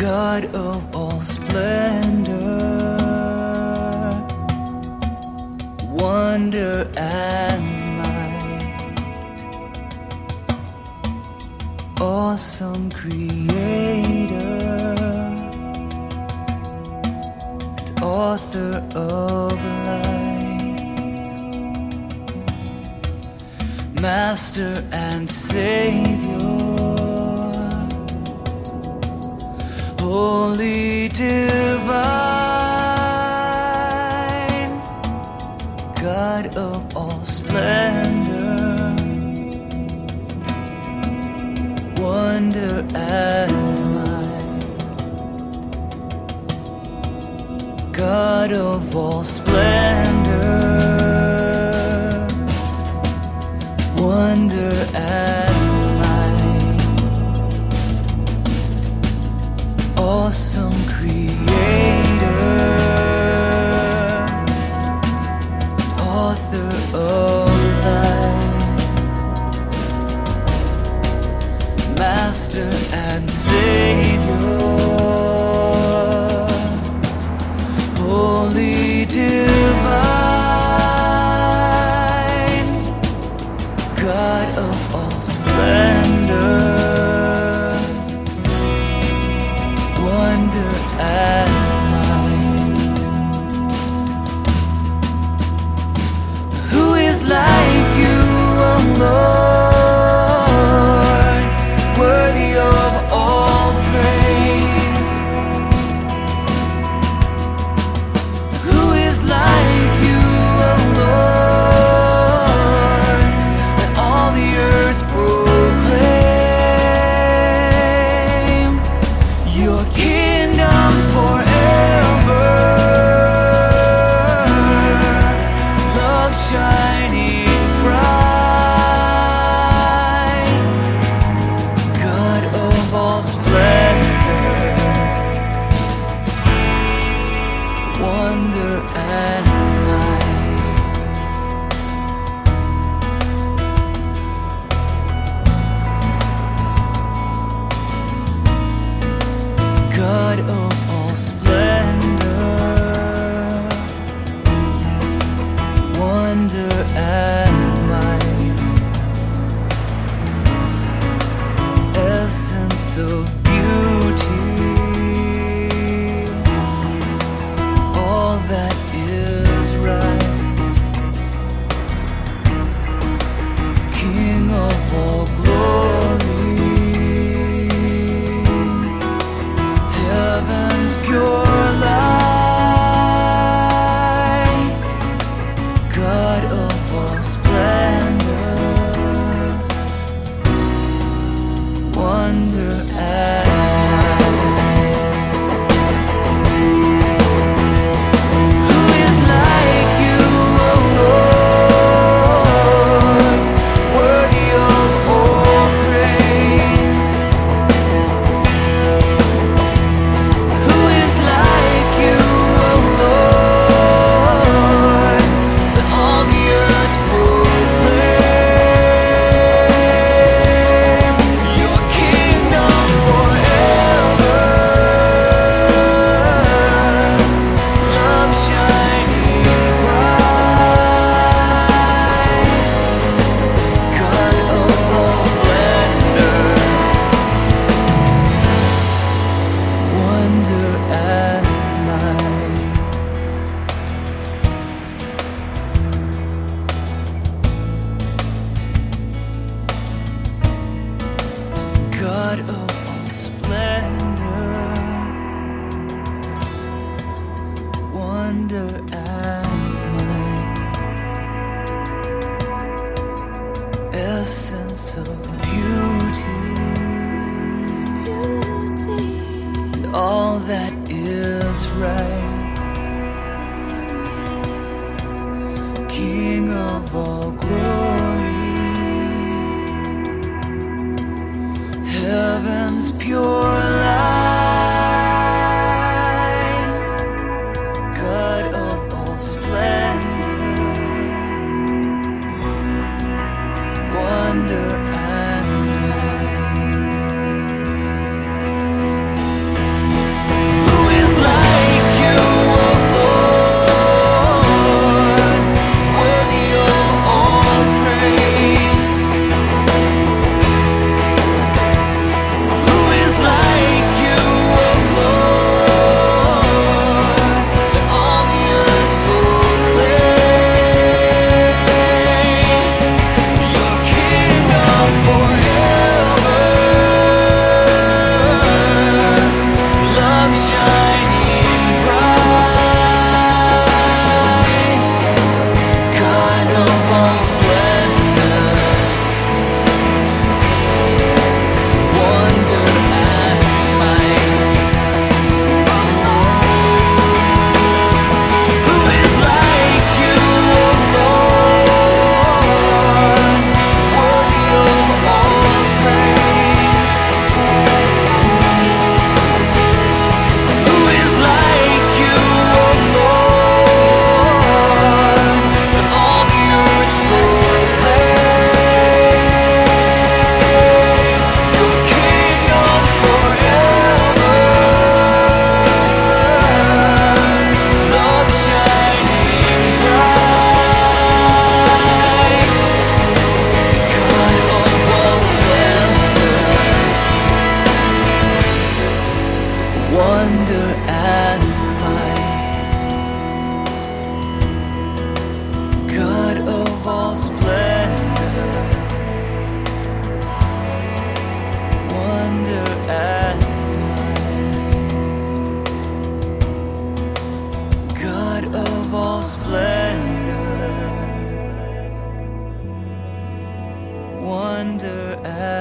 God of all splendor, wonder and might, awesome creator and author of life, master and savior. Holy Divine, God of all splendor, wonder and might, God of all splendor, wonder and awesome wonder of beauty, all that is right, King of all wonder and might, essence of beauty, and all that is right, King of all glory. heaven's pure light, wonder at